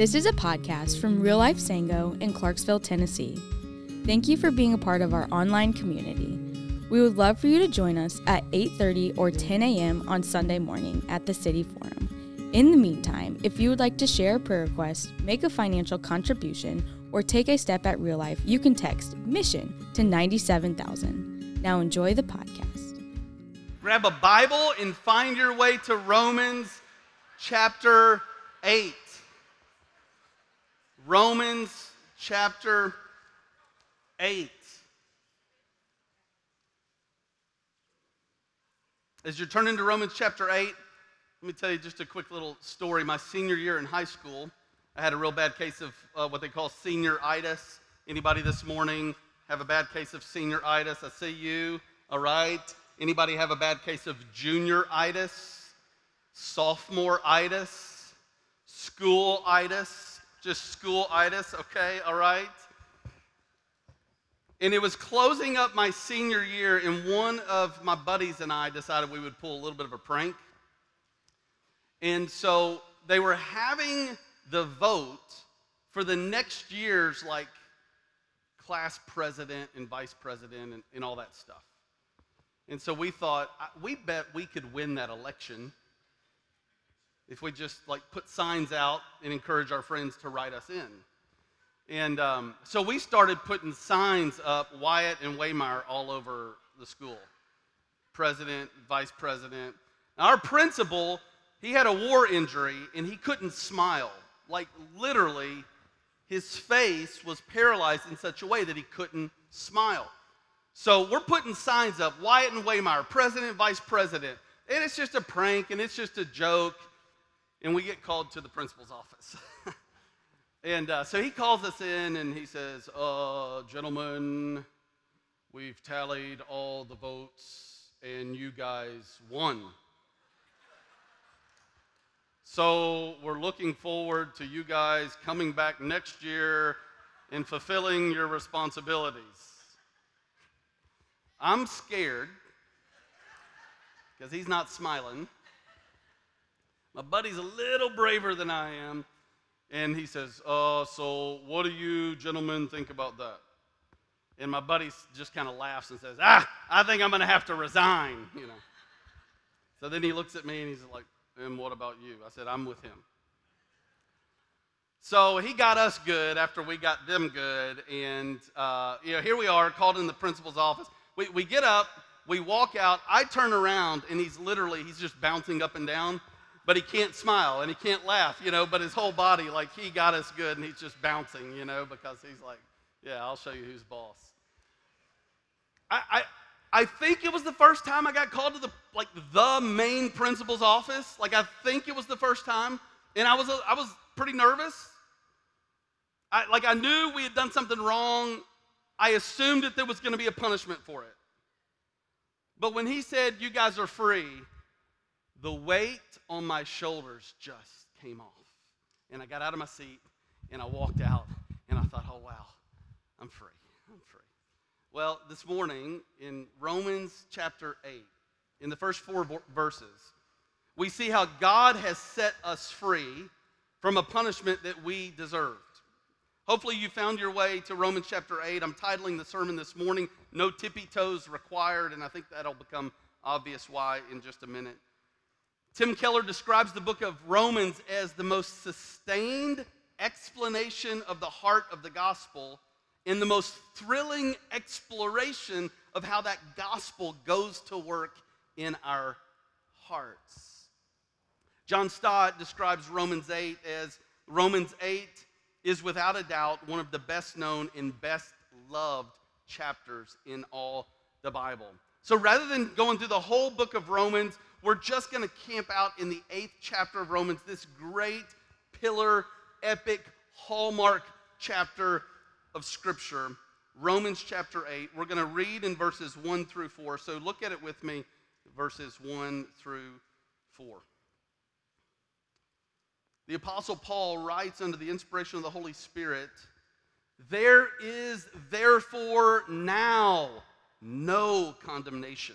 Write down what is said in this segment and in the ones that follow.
This is a podcast from Real Life Sango in Clarksville, Tennessee. Thank you for being a part of our online community. We would love for you to join us at 8:30 or 10 a.m. on Sunday morning at the City Forum. In the meantime, if you would like to share a prayer request, make a financial contribution, or take a step at real life, you can text mission to 97000. Now enjoy the podcast. Grab a Bible and find your way to Romans chapter 8. Romans chapter 8. As you're turning to Romans chapter 8, let me tell you just a quick little story. My senior year in high school, I had a real bad case of uh, what they call senioritis. Anybody this morning have a bad case of senioritis? I see you. All right. Anybody have a bad case of junioritis? Sophomore-itis? School-itis? Just school-itis, okay? All right. And it was closing up my senior year, and one of my buddies and I decided we would pull a little bit of a prank. And so they were having the vote for the next year's like class president and vice president and, and all that stuff. And so we thought, we bet we could win that election if we just like put signs out and encourage our friends to write us in. And um, so we started putting signs up, Wyatt and Waymire, all over the school. President, vice president. Now our principal, he had a war injury and he couldn't smile. Like literally, his face was paralyzed in such a way that he couldn't smile. So we're putting signs up, Wyatt and Waymire, president, vice president. And it's just a prank and it's just a joke. And we get called to the principal's office. And uh, so he calls us in and he says, uh, Gentlemen, we've tallied all the votes and you guys won. So we're looking forward to you guys coming back next year and fulfilling your responsibilities. I'm scared because he's not smiling. My buddy's a little braver than I am. And he says, uh, So what do you gentlemen think about that? And my buddy just kind of laughs and says, Ah, I think I'm going to have to resign, you know. So then he looks at me and he's like, And what about you? I said, I'm with him. So he got us good after we got them good. And, uh, you know, here we are called in the principal's office. We, we get up, we walk out. I turn around and he's literally, he's just bouncing up and down but he can't smile and he can't laugh, you know, but his whole body, like he got us good and he's just bouncing, you know, because he's like, yeah, I'll show you who's boss. I, I, I think it was the first time I got called to the like the main principal's office. Like I think it was the first time, and I was I was pretty nervous. I, like I knew we had done something wrong. I assumed that there was going to be a punishment for it. But when he said, "You guys are free," the weight on my shoulders just came off. And I got out of my seat and I walked out and I thought, oh, wow, I'm free. I'm free. Well, this morning in Romans chapter 8, in the first four verses, we see how God has set us free from a punishment that we deserved. Hopefully, you found your way to Romans chapter 8. I'm titling the sermon this morning, No Tippy Toes Required, and I think that'll become obvious why in just a minute. Tim Keller describes the book of Romans as the most sustained explanation of the heart of the gospel and the most thrilling exploration of how that gospel goes to work in our hearts. John Stott describes Romans 8 as Romans 8 is without a doubt one of the best known and best loved chapters in all the Bible. So rather than going through the whole book of Romans, we're just going to camp out in the eighth chapter of Romans, this great pillar, epic, hallmark chapter of Scripture. Romans chapter 8. We're going to read in verses 1 through 4. So look at it with me, verses 1 through 4. The Apostle Paul writes under the inspiration of the Holy Spirit There is therefore now no condemnation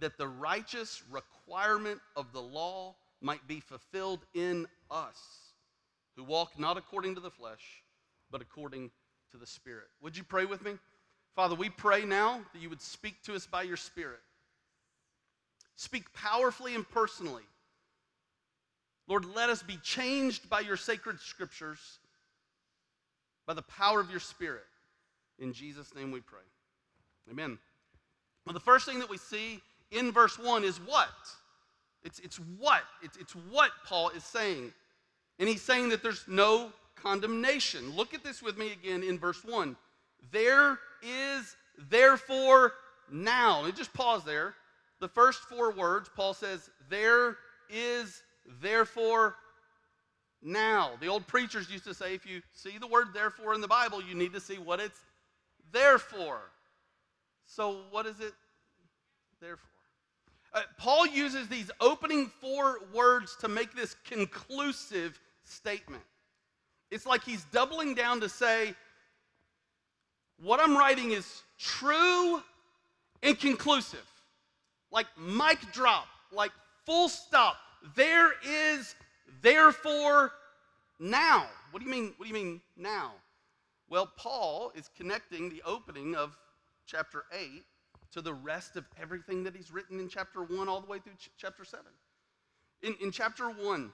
that the righteous requirement of the law might be fulfilled in us, who walk not according to the flesh, but according to the Spirit. Would you pray with me? Father, we pray now that you would speak to us by your Spirit. Speak powerfully and personally. Lord, let us be changed by your sacred scriptures, by the power of your Spirit. In Jesus' name we pray. Amen. Well, the first thing that we see in verse 1 is what? It's, it's what? It's, it's what Paul is saying. And he's saying that there's no condemnation. Look at this with me again in verse 1. There is therefore now. Me just pause there. The first four words, Paul says, There is therefore now. The old preachers used to say, if you see the word therefore in the Bible, you need to see what it's there for. So, what is it there for? Uh, Paul uses these opening four words to make this conclusive statement. It's like he's doubling down to say, what I'm writing is true and conclusive. Like mic drop, like full stop. There is therefore now. What do you mean? What do you mean now? Well, Paul is connecting the opening of chapter 8 to the rest of everything that he's written in chapter 1 all the way through ch- chapter 7. In, in chapter 1,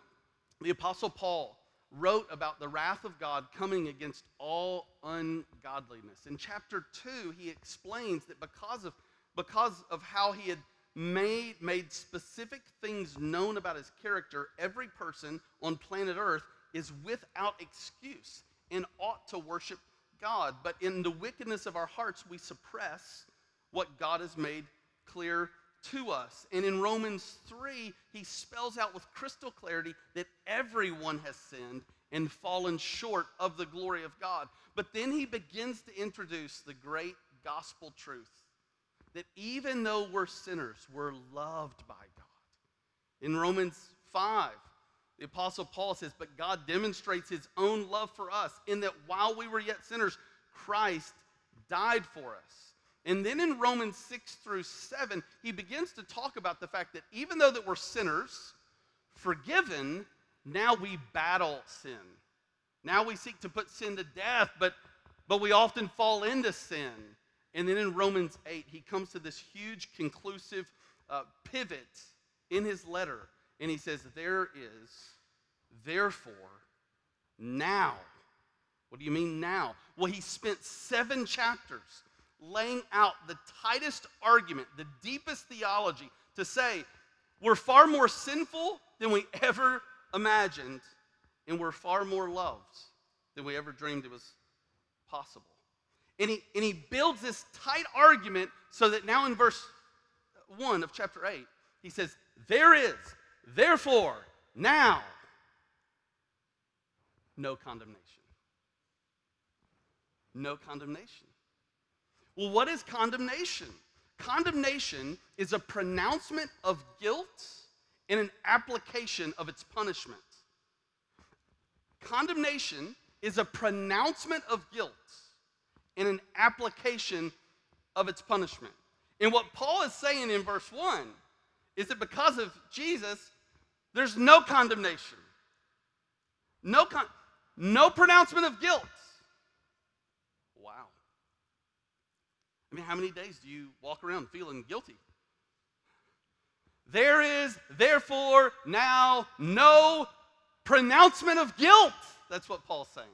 the Apostle Paul wrote about the wrath of God coming against all ungodliness. In chapter 2, he explains that because of, because of how he had made, made specific things known about his character, every person on planet Earth is without excuse and ought to worship God. But in the wickedness of our hearts, we suppress what God has made clear to us. And in Romans 3, he spells out with crystal clarity that everyone has sinned and fallen short of the glory of God. But then he begins to introduce the great gospel truth that even though we're sinners, we're loved by God. In Romans 5, the Apostle Paul says, But God demonstrates his own love for us in that while we were yet sinners, Christ died for us. And then in Romans 6 through 7, he begins to talk about the fact that even though that we're sinners, forgiven, now we battle sin. Now we seek to put sin to death, but, but we often fall into sin. And then in Romans 8, he comes to this huge conclusive uh, pivot in his letter. And he says, There is, therefore, now. What do you mean now? Well, he spent seven chapters laying out the tightest argument, the deepest theology to say we're far more sinful than we ever imagined, and we're far more loved than we ever dreamed it was possible. And he, and he builds this tight argument so that now in verse 1 of chapter 8, he says, There is, therefore, now, no condemnation. No condemnation. Well, what is condemnation? Condemnation is a pronouncement of guilt and an application of its punishment. Condemnation is a pronouncement of guilt and an application of its punishment. And what Paul is saying in verse 1 is that because of Jesus, there's no condemnation, no, con- no pronouncement of guilt. Mean, how many days do you walk around feeling guilty? There is, therefore, now no pronouncement of guilt. That's what Paul's saying.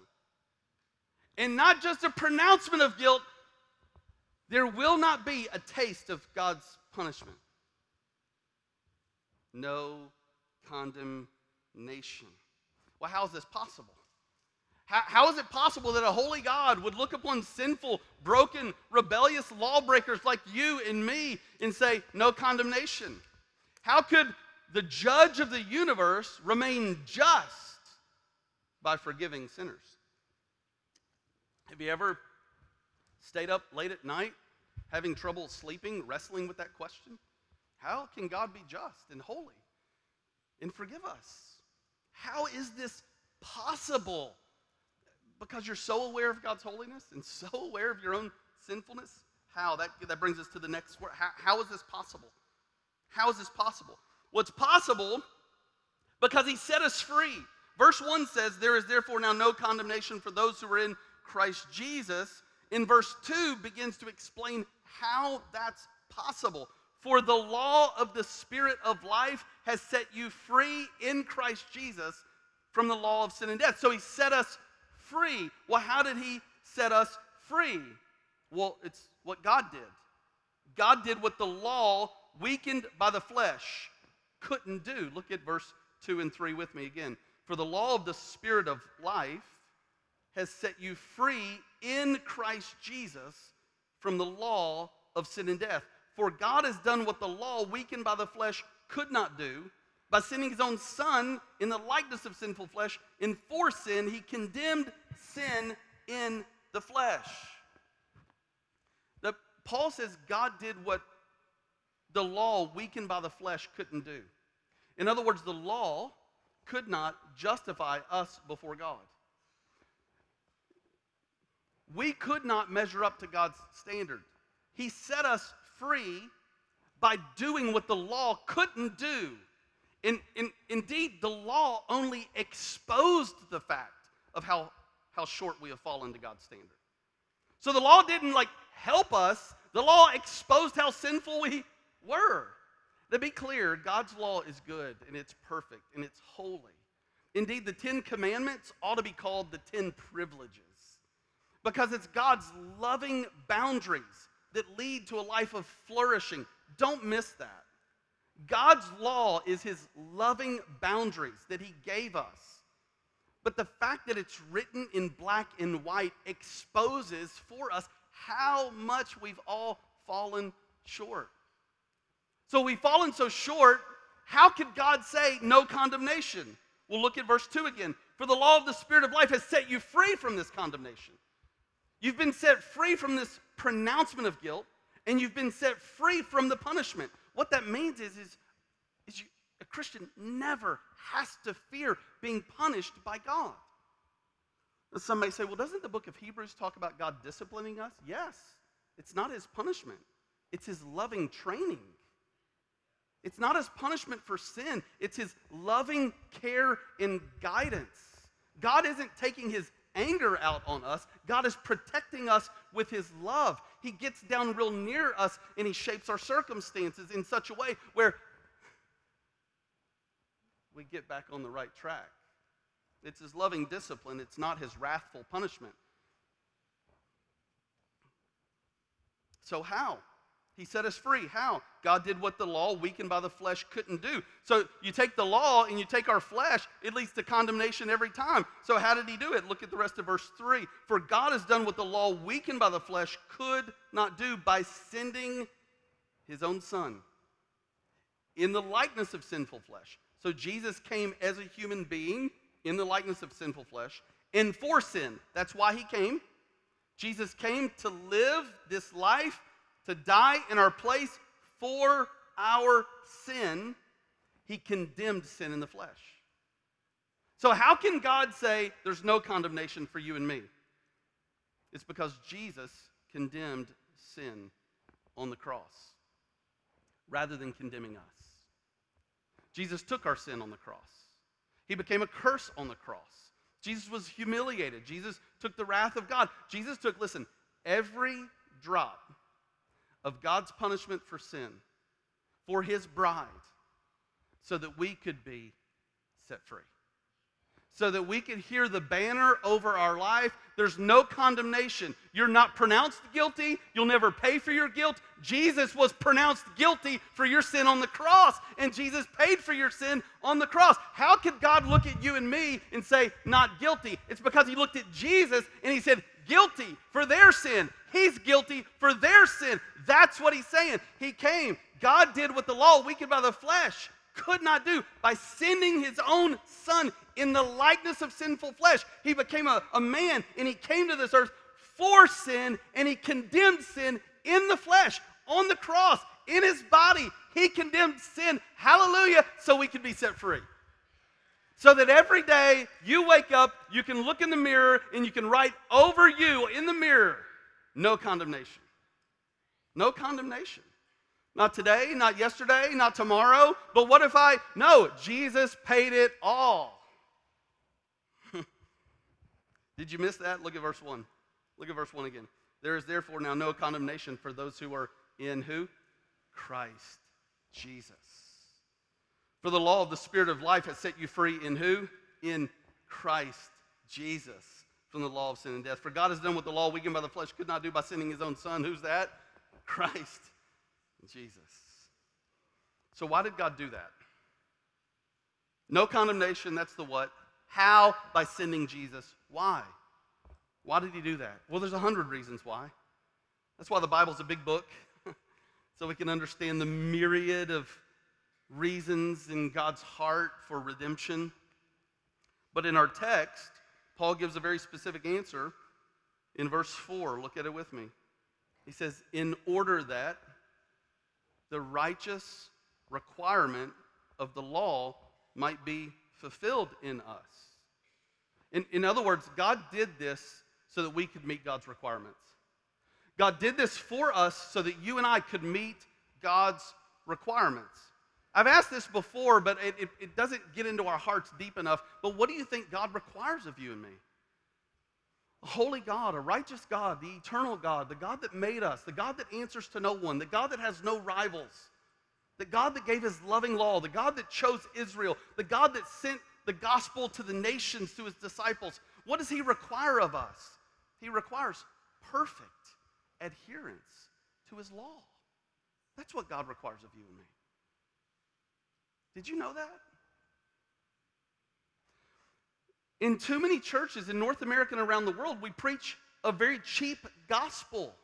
And not just a pronouncement of guilt, there will not be a taste of God's punishment. No condemnation. Well, how is this possible? How, how is it possible that a holy God would look upon sinful, broken, rebellious lawbreakers like you and me and say, no condemnation? How could the judge of the universe remain just by forgiving sinners. Have you ever stayed up late at night, having trouble sleeping, wrestling with that question? How can God be just and holy and forgive us? How is this possible? Because you're so aware of God's holiness and so aware of your own sinfulness? How? That, that brings us to the next word. How, how is this possible? How is this possible? Well, it's possible because He set us free. Verse 1 says, There is therefore now no condemnation for those who are in Christ Jesus. In verse 2 begins to explain how that's possible. For the law of the Spirit of life has set you free in Christ Jesus from the law of sin and death. So he set us free. Well, how did he set us free? Well, it's what God did. God did what the law, weakened by the flesh, couldn't do. Look at verse 2 and 3 with me again. For the law of the Spirit of life has set you free in Christ Jesus from the law of sin and death. For God has done what the law, weakened by the flesh, could not do. By sending his own Son in the likeness of sinful flesh, and for sin, he condemned sin in the flesh. The, Paul says God did what the law, weakened by the flesh, couldn't do. In other words, the law could not justify us before God. We could not measure up to God's standard. He set us free by doing what the law couldn't do. In, in, indeed, the law only exposed the fact of how, how short we have fallen to God's standard. So the law didn't like help us, the law exposed how sinful we were. To be clear, God's law is good and it's perfect and it's holy. Indeed, the Ten Commandments ought to be called the Ten Privileges because it's God's loving boundaries that lead to a life of flourishing. Don't miss that. God's law is his loving boundaries that he gave us. But the fact that it's written in black and white exposes for us how much we've all fallen short. So we've fallen so short, how could God say no condemnation? We'll look at verse 2 again. For the law of the Spirit of life has set you free from this condemnation. You've been set free from this pronouncement of guilt, and you've been set free from the punishment. What that means is, is, is you, a Christian never has to fear being punished by God. Some may say, well, doesn't the book of Hebrews talk about God disciplining us? Yes. It's not his punishment, it's his loving training. It's not his punishment for sin, it's his loving care and guidance. God isn't taking his anger out on us. God is protecting us with his love. He gets down real near us and he shapes our circumstances in such a way where we get back on the right track. It's his loving discipline, it's not his wrathful punishment. So, how? He set us free. How? God did what the law, weakened by the flesh, couldn't do. So you take the law and you take our flesh, it leads to condemnation every time. So how did he do it? Look at the rest of verse 3. For God has done what the law, weakened by the flesh, could not do by sending his own Son in the likeness of sinful flesh. So Jesus came as a human being in the likeness of sinful flesh and for sin. That's why he came. Jesus came to live this life to die in our place for our sin, he condemned sin in the flesh. So, how can God say there's no condemnation for you and me? It's because Jesus condemned sin on the cross rather than condemning us. Jesus took our sin on the cross, He became a curse on the cross. Jesus was humiliated. Jesus took the wrath of God. Jesus took, listen, every drop of God's punishment for sin for his bride so that we could be set free. So that we could hear the banner over our life. There's no condemnation. You're not pronounced guilty. You'll never pay for your guilt. Jesus was pronounced guilty for your sin on the cross, and Jesus paid for your sin on the cross. How could God look at you and me and say, not guilty? It's because he looked at Jesus and he said, guilty for their sin. He's guilty for their sin. That's what he's saying. He came. God did what the law, weakened by the flesh, could not do by sending his own son in the likeness of sinful flesh. He became a, a man and he came to this earth for sin and he condemned sin in the flesh, on the cross, in his body. He condemned sin, hallelujah, so we could be set free. So that every day you wake up, you can look in the mirror and you can write over you in the mirror, no condemnation. No condemnation. Not today, not yesterday, not tomorrow. But what if I? No, Jesus paid it all. Did you miss that? Look at verse 1. Look at verse 1 again. There is therefore now no condemnation for those who are in who? Christ Jesus. For the law of the Spirit of life has set you free in who? In Christ Jesus from the law of sin and death. For God has done what the law, weakened by the flesh, could not do by sending his own Son. Who's that? Christ Jesus. So, why did God do that? No condemnation, that's the what. How? By sending Jesus. Why? Why did he do that? Well, there's a hundred reasons why. That's why the Bible's a big book, so we can understand the myriad of reasons in God's heart for redemption. But in our text, Paul gives a very specific answer in verse 4. Look at it with me. He says, In order that the righteous requirement of the law might be fulfilled in us. In, in other words, God did this so that we could meet God's requirements. God did this for us so that you and I could meet God's requirements. I've asked this before, but it, it, it, doesn't get into our hearts deep enough. But what do you think God requires of you and me? A holy God, a righteous God, the eternal God, the God that made us, the God that answers to no one, the God that has no rivals, the God that gave his loving law, the God that chose Israel, the God that sent the gospel to the nations to his disciples. What does he require of us? He requires perfect adherence to his law. That's what God requires of you and me. Did you know that? In too many churches in North America and around the world, we preach a very cheap gospel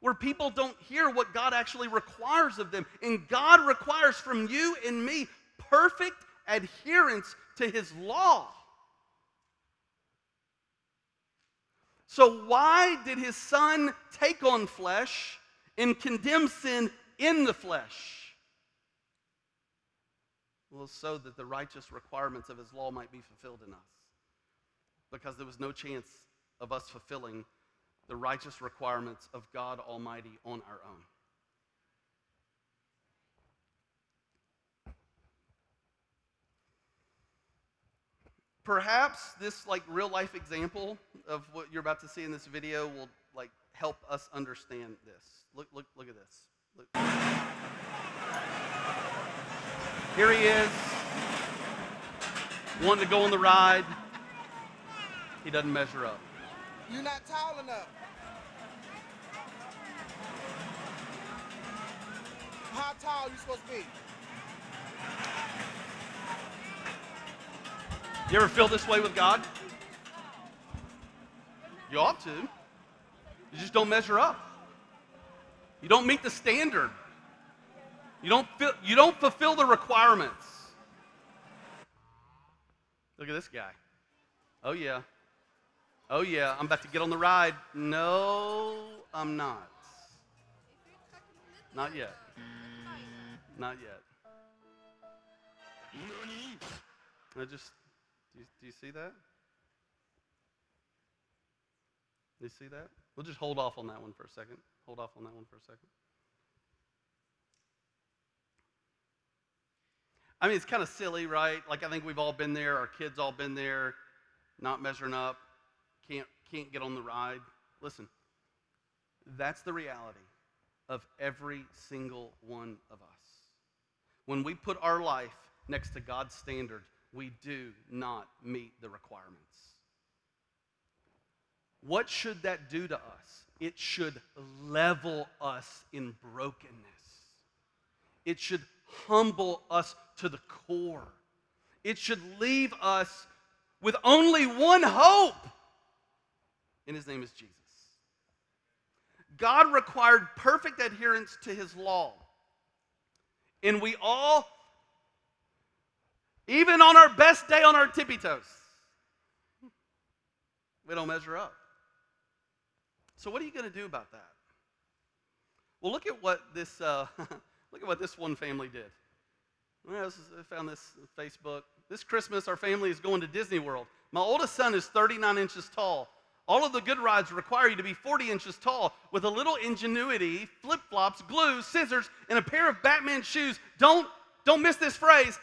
where people don't hear what God actually requires of them. And God requires from you and me perfect adherence to his law. So, why did his son take on flesh and condemn sin in the flesh? Well, so that the righteous requirements of his law might be fulfilled in us. Because there was no chance of us fulfilling the righteous requirements of God Almighty on our own. Perhaps this like real life example of what you're about to see in this video will like help us understand this. Look look look at this. Look. Here he is, wanting to go on the ride. He doesn't measure up. You're not tall enough. How tall you supposed to be? You ever feel this way with God? You ought to. You just don't measure up. You don't meet the standard. You don't, feel, you don't fulfill the requirements. Look at this guy. Oh, yeah. Oh, yeah. I'm about to get on the ride. No, I'm not. Not yet. Not yet. I just, do you, do you see that? You see that? We'll just hold off on that one for a second. Hold off on that one for a second. I mean, it's kind of silly, right? Like I think we've all been there. Our kids all been there, not measuring up, can't can't get on the ride. Listen, that's the reality of every single one of us. When we put our life next to God's standard, we do not meet the requirements. What should that do to us? It should level us in brokenness. It should humble us to the core. It should leave us with only one hope, and his name is Jesus. God required perfect adherence to his law. And we all Even on our best day on our tippy toes, we don't measure up. So, what are you going to do about that? Well, look at what this uh, look at what this one family did. I found this on Facebook. This Christmas, our family is going to Disney World. My oldest son is 39 inches tall. All of the good rides require you to be 40 inches tall. With a little ingenuity, flip flops, glue, scissors, and a pair of Batman shoes. Don't, don't miss this phrase.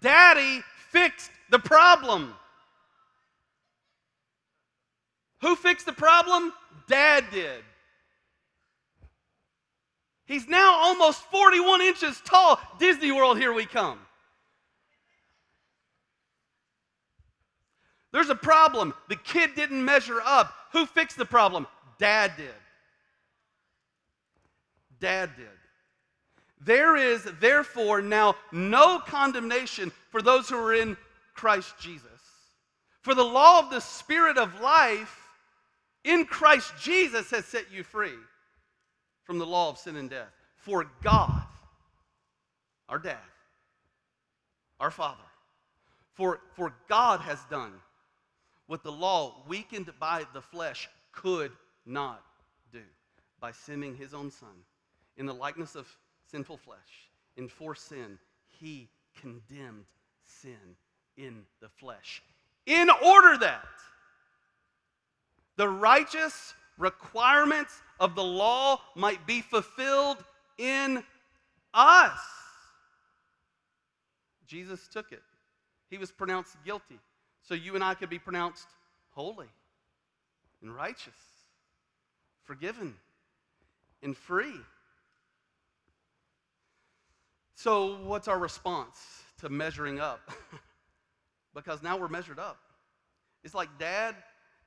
Daddy fixed the problem. Who fixed the problem? Dad did. He's now almost 41 inches tall. Disney World, here we come. There's a problem. The kid didn't measure up. Who fixed the problem? Dad did. Dad did. There is, therefore, now no condemnation for those who are in Christ Jesus. For the law of the Spirit of life in Christ Jesus has set you free from the law of sin and death. For God, our dad, our Father, for, for God has done what the law, weakened by the flesh, could not do by sending his own Son in the likeness of sinful flesh. And for sin, he condemned sin in the flesh. In order that the righteous requirements of the law might be fulfilled in us. Jesus took it. He was pronounced guilty. So you and I could be pronounced holy and righteous, forgiven and free. So, what's our response to measuring up? because now we're measured up. It's like dad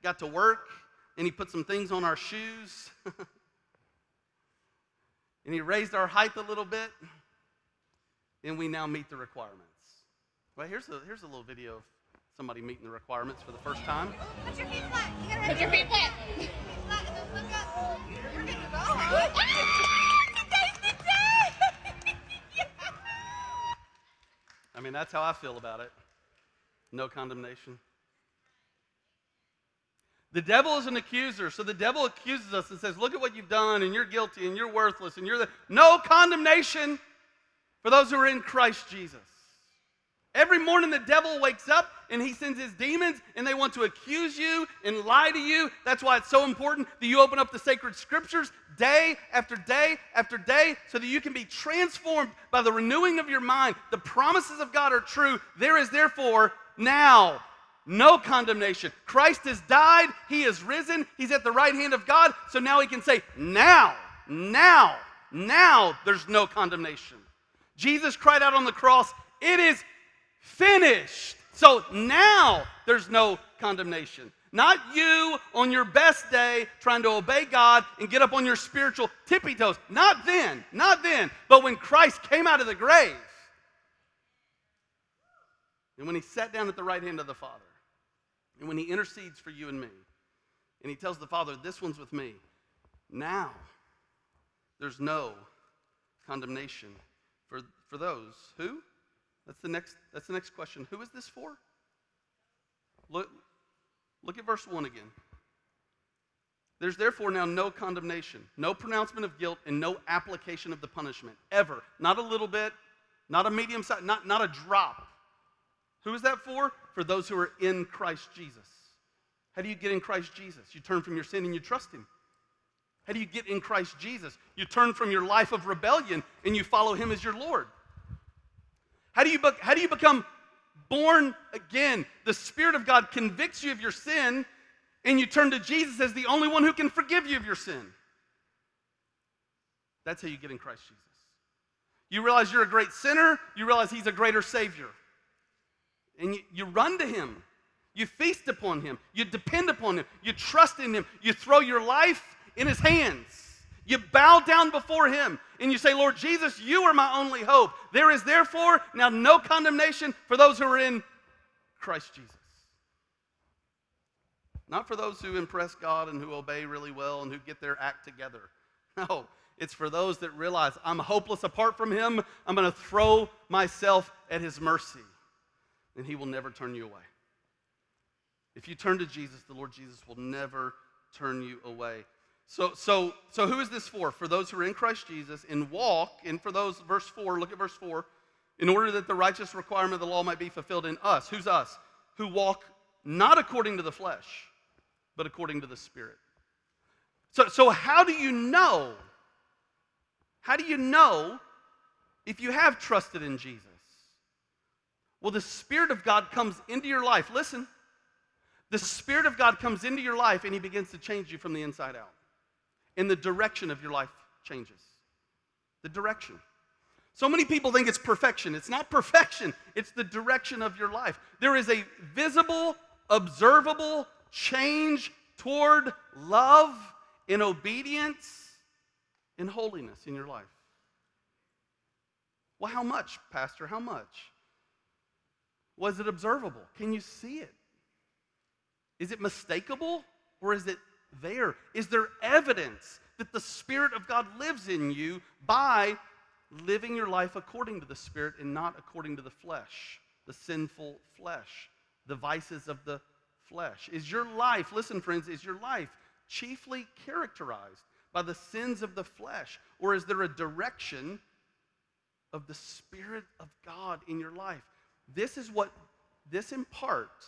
got to work and he put some things on our shoes and he raised our height a little bit and we now meet the requirements. Well, here's a, here's a little video of somebody meeting the requirements for the first time. Put your feet flat. You Put your feet flat. Feet flat and then look up. You're good to go. Ah! Today, today. I mean, that's how I feel about it. No condemnation. The devil is an accuser. So the devil accuses us and says, Look at what you've done, and you're guilty, and you're worthless, and you're the. No condemnation for those who are in Christ Jesus. Every morning the devil wakes up and he sends his demons and they want to accuse you and lie to you. That's why it's so important that you open up the sacred scriptures day after day after day so that you can be transformed by the renewing of your mind. The promises of God are true. There is therefore now no condemnation. Christ has died, he has risen, he's at the right hand of God. So now he can say, now, now, now there's no condemnation. Jesus cried out on the cross, it is finished. So now there's no condemnation. Not you on your best day trying to obey God and get up on your spiritual tippy toes. Not then, not then. But when Christ came out of the grave and when he sat down at the right hand of the Father and when he intercedes for you and me and he tells the Father, This one's with me. Now there's no condemnation for, for those who? That's the next, that's the next question. Who is this for? Look, look at verse 1 again. There's therefore now no condemnation, no pronouncement of guilt, and no application of the punishment, ever. Not a little bit, not a medium size, not, not a drop. Who is that for? For those who are in Christ Jesus. How do you get in Christ Jesus? You turn from your sin and you trust Him. How do you get in Christ Jesus? You turn from your life of rebellion and you follow Him as your Lord. How do you, be- how do you become born again? The Spirit of God convicts you of your sin, and you turn to Jesus as the only one who can forgive you of your sin. That's how you get in Christ Jesus. You realize you're a great sinner, you realize He's a greater Savior. And you, you run to Him. You feast upon Him. You depend upon Him. You trust in Him. You throw your life in His hands. You bow down before Him and you say, Lord Jesus, you are my only hope. There is therefore now no condemnation for those who are in Christ Jesus. Not for those who impress God and who obey really well and who get their act together. No, it's for those that realize I'm hopeless apart from Him. I'm going to throw myself at His mercy. And he will never turn you away. If you turn to Jesus, the Lord Jesus will never turn you away. So, so, so who is this for? For those who are in Christ Jesus and walk, and for those, verse 4, look at verse 4, in order that the righteous requirement of the law might be fulfilled in us. Who's us? Who walk not according to the flesh, but according to the Spirit. So, so how do you know? How do you know if you have trusted in Jesus? Well, the Spirit of God comes into your life. Listen, the Spirit of God comes into your life and He begins to change you from the inside out. And the direction of your life changes. The direction. So many people think it's perfection. It's not perfection, it's the direction of your life. There is a visible, observable change toward love and obedience and holiness in your life. Well, how much, Pastor? How much? Was it observable? Can you see it? Is it mistakable or is it there? Is there evidence that the Spirit of God lives in you by living your life according to the Spirit and not according to the flesh, the sinful flesh, the vices of the flesh? Is your life, listen, friends, is your life chiefly characterized by the sins of the flesh, or is there a direction of the Spirit of God in your life? This is what, this in part,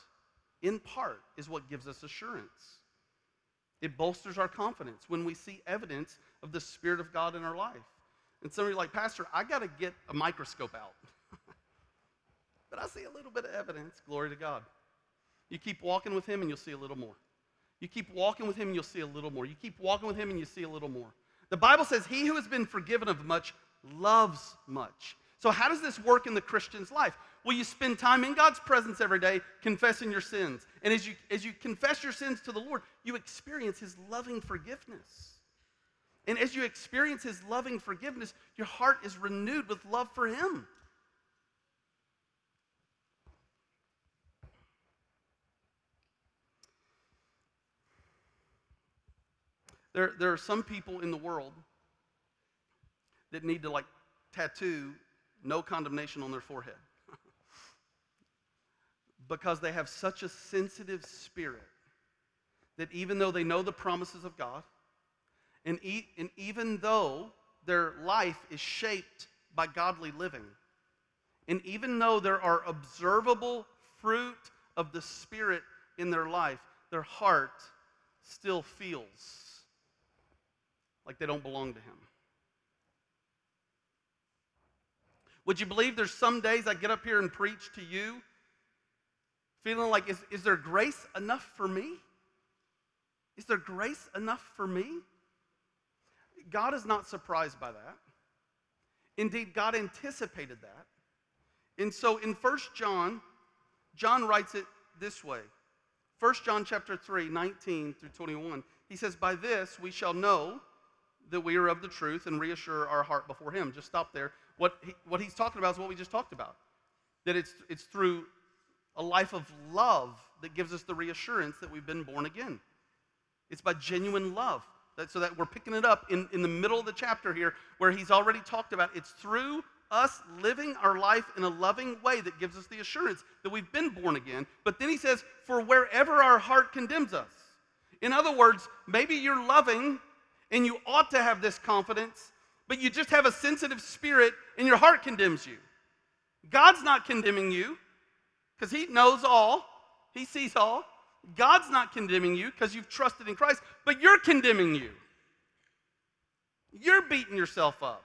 in part, is what gives us assurance. It bolsters our confidence when we see evidence of the Spirit of God in our life. And some of you are like, Pastor, I got to get a microscope out. but I see a little bit of evidence. Glory to God. You keep walking with Him and you'll see a little more. You keep walking with Him and you'll see a little more. You keep walking with Him and you see a little more. The Bible says, He who has been forgiven of much loves much. So, how does this work in the Christian's life? Well, you spend time in God's presence every day confessing your sins. And as you, as you confess your sins to the Lord, you experience His loving forgiveness. And as you experience His loving forgiveness, your heart is renewed with love for Him. There, there are some people in the world that need to like tattoo no condemnation on their forehead because they have such a sensitive spirit that even though they know the promises of God, and, e- and even though their life is shaped by godly living, and even though there are observable fruit of the Spirit in their life, their heart still feels like they don't belong to Him. Would you believe there's some days I get up here and preach to you feeling like, is, is there grace enough for me? Is there grace enough for me? God is not surprised by that. Indeed, God anticipated that. And so in 1 John, John writes it this way. 1 John chapter 3, 19 through 21. He says, By this we shall know that we are of the truth and reassure our heart before him. Just stop there. What, he, what he's talking about is what we just talked about. That it's, it's through a life of love that gives us the reassurance that we've been born again. It's by genuine love. That, so that we're picking it up in, in the middle of the chapter here where he's already talked about it's through us living our life in a loving way that gives us the assurance that we've been born again. But then he says, for wherever our heart condemns us. In other words, maybe you're loving and you ought to have this confidence, but you just have a sensitive spirit and your heart condemns you. God's not condemning you because he knows all, he sees all. God's not condemning you because you've trusted in Christ, but you're condemning you. You're beating yourself up.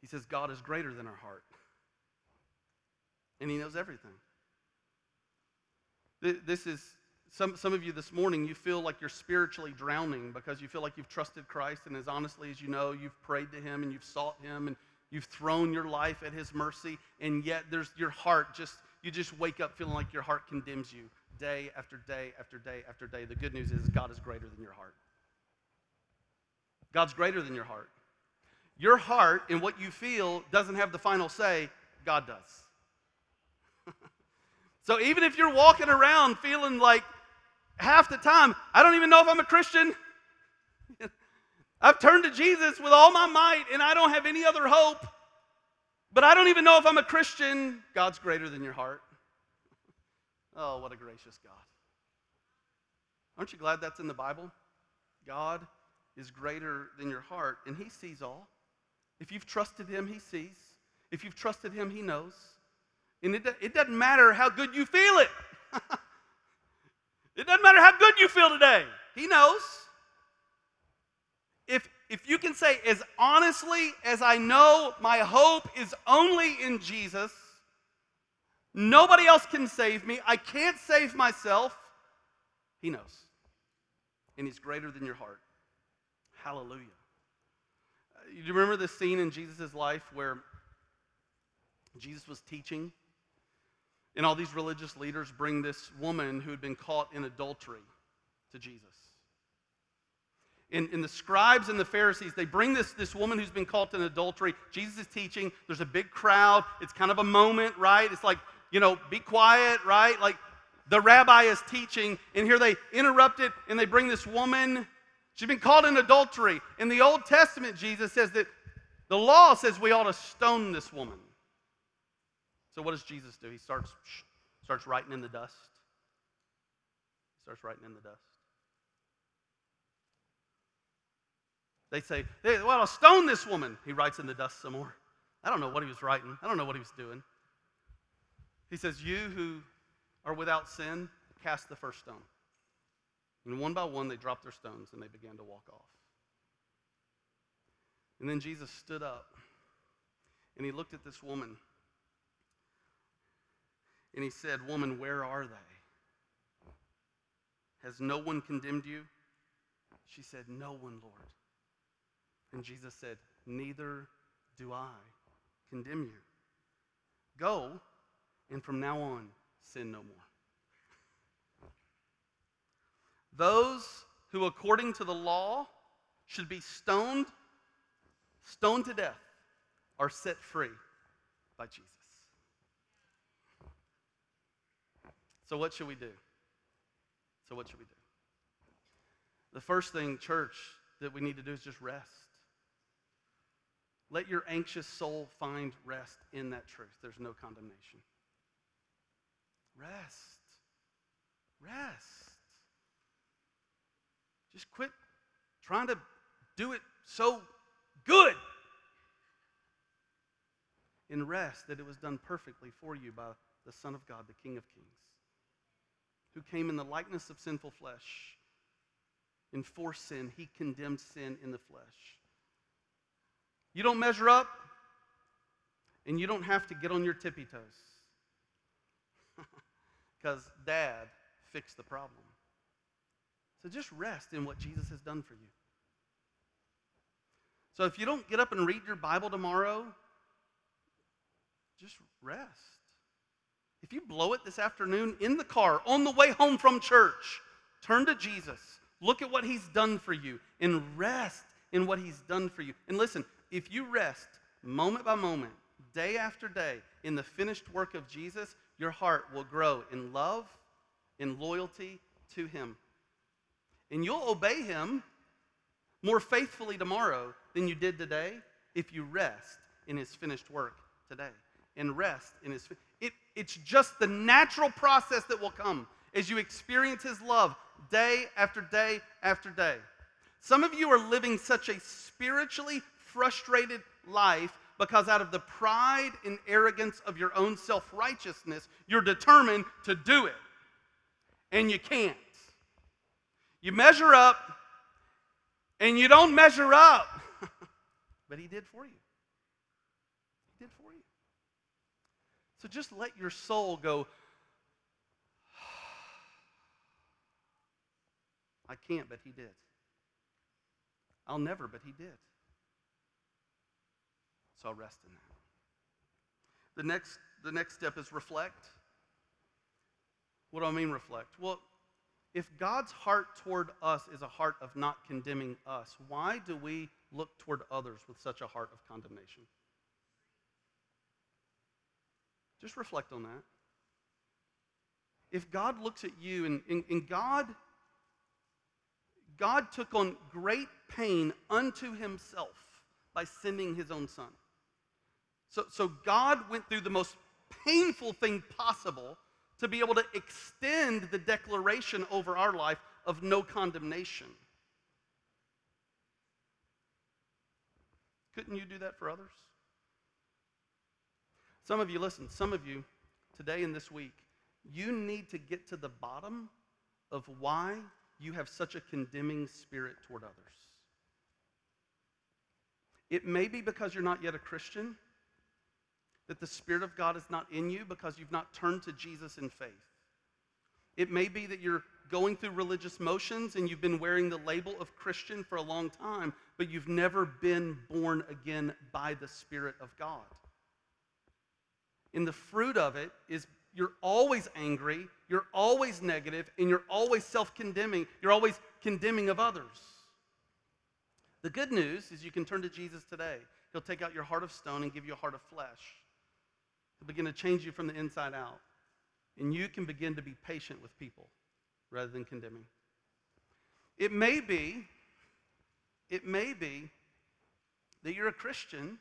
He says, God is greater than our heart, and He knows everything. This is some, some of you this morning, you feel like you're spiritually drowning because you feel like you've trusted Christ, and as honestly as you know, you've prayed to Him and you've sought Him and You've thrown your life at his mercy, and yet there's your heart just, you just wake up feeling like your heart condemns you day after day after day after day. The good news is God is greater than your heart. God's greater than your heart. Your heart and what you feel doesn't have the final say, God does. so even if you're walking around feeling like half the time, I don't even know if I'm a Christian. I've turned to Jesus with all my might and I don't have any other hope. But I don't even know if I'm a Christian. God's greater than your heart. Oh, what a gracious God. Aren't you glad that's in the Bible? God is greater than your heart, and He sees all. If you've trusted Him, He sees. If you've trusted Him, He knows. And it, it doesn't matter how good you feel it. it doesn't matter how good you feel today. He knows. If, if you can say, as honestly as I know my hope is only in Jesus, nobody else can save me, I can't save myself, He knows. And He's greater than your heart. Hallelujah. Uh, You remember this scene in Jesus' life where Jesus was teaching? And all these religious leaders bring this woman who had been caught in adultery to Jesus. And the scribes and the Pharisees, they bring this, this woman who's been caught in adultery. Jesus is teaching. There's a big crowd. It's kind of a moment, right? It's like, you know, be quiet, right? Like the rabbi is teaching, and here they interrupt it and they bring this woman. She's been caught in adultery. In the Old Testament, Jesus says that the law says we ought to stone this woman. So what does Jesus do? He starts starts writing in the dust. He starts writing in the dust. They say, "Hey, well, I'll stone this woman. He writes in the dust some more. I don't know what he was writing. I don't know what he was doing. He says, You who are without sin, cast the first stone. And one by one, they dropped their stones and they began to walk off. And then Jesus stood up and he looked at this woman and he said, Woman, where are they? Has no one condemned you? She said, No one, Lord. And Jesus said, Neither do I condemn you. Go, and from now on, sin no more. Those who, according to the law, should be stoned, stoned to death, are set free by Jesus. So, what should we do? So, what should we do? The first thing, church, that we need to do is just rest. Let your anxious soul find rest in that truth. There's no condemnation. Rest. Rest. Just quit trying to do it so good. In rest that it was done perfectly for you by the Son of God, the King of Kings, who came in the likeness of sinful flesh. And for sin, he condemned sin in the flesh. You don't measure up, and you don't have to get on your tippy toes. Because dad fixed the problem. So just rest in what Jesus has done for you. So if you don't get up and read your Bible tomorrow, just rest. If you blow it this afternoon in the car on the way home from church, turn to Jesus. Look at what he's done for you and rest in what he's done for you. And listen, if you rest moment by moment, day after day, in the finished work of Jesus, your heart will grow in love, in loyalty to him. And you'll obey him more faithfully tomorrow than you did today if you rest in his finished work today. And rest in his. It, it's just the natural process that will come as you experience his love day after day after day. Some of you are living such a spiritually frustrated life because out of the pride and arrogance of your own self righteousness, you're determined to do it. And you can't. You measure up, and you don't measure up. but He did for you. He did for you. So just let your soul go, I can't, but He did. I'll never, but He did. So I'll rest in that. The next, the next step is reflect. What do I mean, reflect? Well, if God's heart toward us is a heart of not condemning us, why do we look toward others with such a heart of condemnation? Just reflect on that. If God looks at you and, and, and God, God took on great pain unto himself by sending his own son. So, so God went through the most painful thing possible to be able to extend the declaration over our life of no condemnation. Couldn't you do that for others? Some of you, listen, some of you today and this week, you need to get to the bottom of why you have such a condemning spirit toward others. It may be because you're not yet a Christian, that the Spirit of God is not in you because you've not turned to Jesus in faith. It may be that you're going through religious motions and you've been wearing the label of Christian for a long time, but you've never been born again by the Spirit of God. And the fruit of it is you're always angry, you're always negative, and you're always self condemning. You're always condemning of others. The good news is you can turn to Jesus today. He'll take out your heart of stone and give you a heart of flesh. He'll begin to change you from the inside out. And you can begin to be patient with people rather than condemning. It may be, it may be that you're a Christian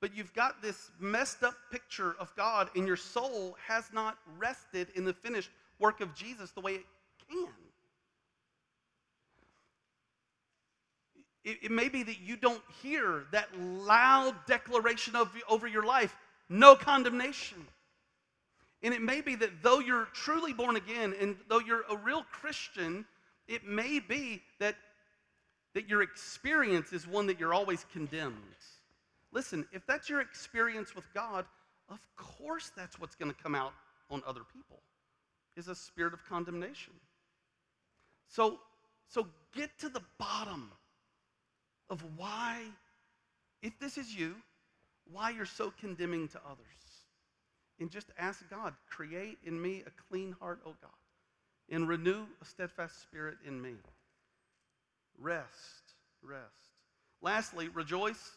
but you've got this messed up picture of God, and your soul has not rested in the finished work of Jesus the way it can. It, it may be that you don't hear that loud declaration of, over your life no condemnation. And it may be that though you're truly born again and though you're a real Christian, it may be that, that your experience is one that you're always condemned. Listen, if that's your experience with God, of course that's what's going to come out on other people is a spirit of condemnation. So so get to the bottom of why if this is you, why you're so condemning to others. And just ask God, create in me a clean heart, O God, and renew a steadfast spirit in me. Rest, rest. Lastly, rejoice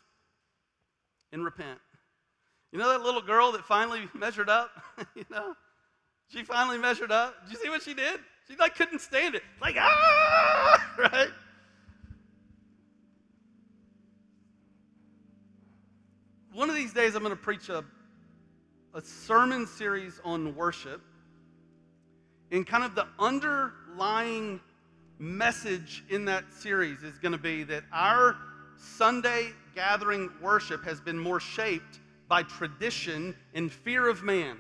and repent. You know that little girl that finally measured up? you know? She finally measured up. Did you see what she did? She like couldn't stand it. Like, ah, right? One of these days I'm going to preach a, a sermon series on worship. And kind of the underlying message in that series is going to be that our Sunday gathering worship has been more shaped by tradition and fear of man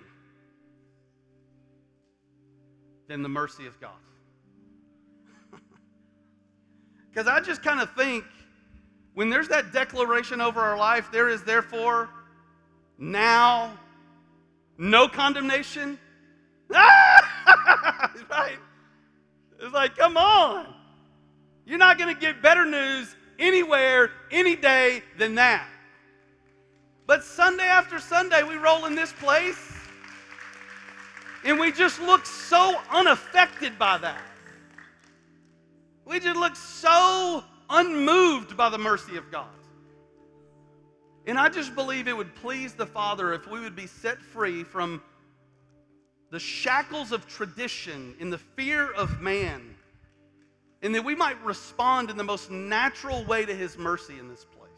than the mercy of God. Because I just kind of think when there's that declaration over our life, there is therefore now no condemnation. right? It's like, come on. You're not going to get better news anywhere, any day than that. But Sunday after Sunday, we roll in this place and we just look so unaffected by that. We just look so unmoved by the mercy of God. And I just believe it would please the Father if we would be set free from the shackles of tradition in the fear of man and that we might respond in the most natural way to His mercy in this place.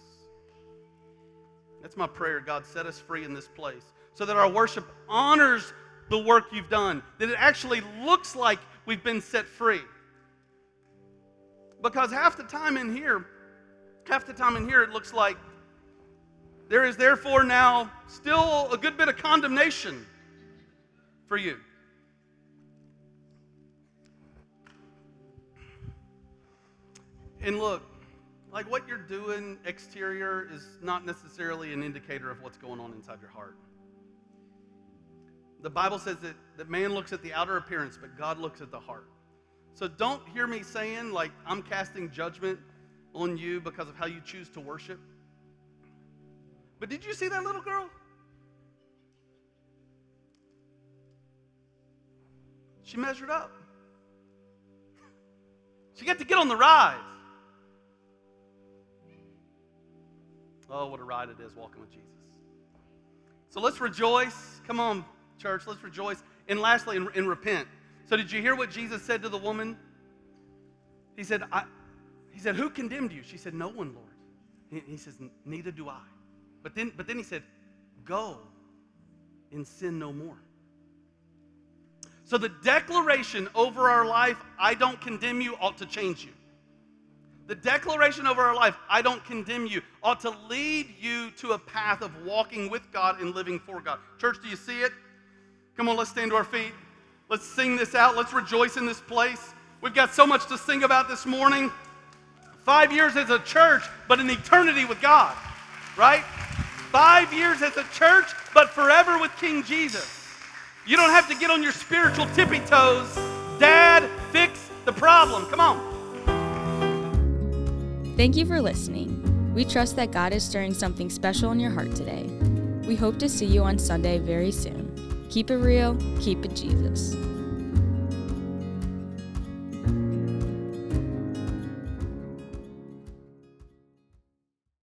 That's my prayer. God, set us free in this place so that our worship honors the work you've done, that it actually looks like we've been set free. Because half the time in here, half the time in here, it looks like there is therefore now still a good bit of condemnation for you. And look, like what you're doing exterior is not necessarily an indicator of what's going on inside your heart. The Bible says that, that man looks at the outer appearance, but God looks at the heart. So don't hear me saying, like, I'm casting judgment on you because of how you choose to worship. But did you see that little girl? She measured up. She got to get on the ride. Oh, what a ride it is walking with Jesus. So let's rejoice. Come on, church, let's rejoice. And lastly, and, and repent. So did you hear what Jesus said to the woman? He said, I, he said, Who condemned you? She said, No one, Lord. He, he says, Neither do I. But then, but then he said, Go and sin no more. So the declaration over our life, I don't condemn you, ought to change you. The declaration over our life, I don't condemn you, ought to lead you to a path of walking with God and living for God. Church, do you see it? Come on, let's stand to our feet. Let's sing this out. Let's rejoice in this place. We've got so much to sing about this morning. Five years as a church, but an eternity with God, right? Five years as a church, but forever with King Jesus. You don't have to get on your spiritual tippy toes. Dad, fix the problem. Come on. Thank you for listening. We trust that God is stirring something special in your heart today. We hope to see you on Sunday very soon. Keep it real, keep it Jesus.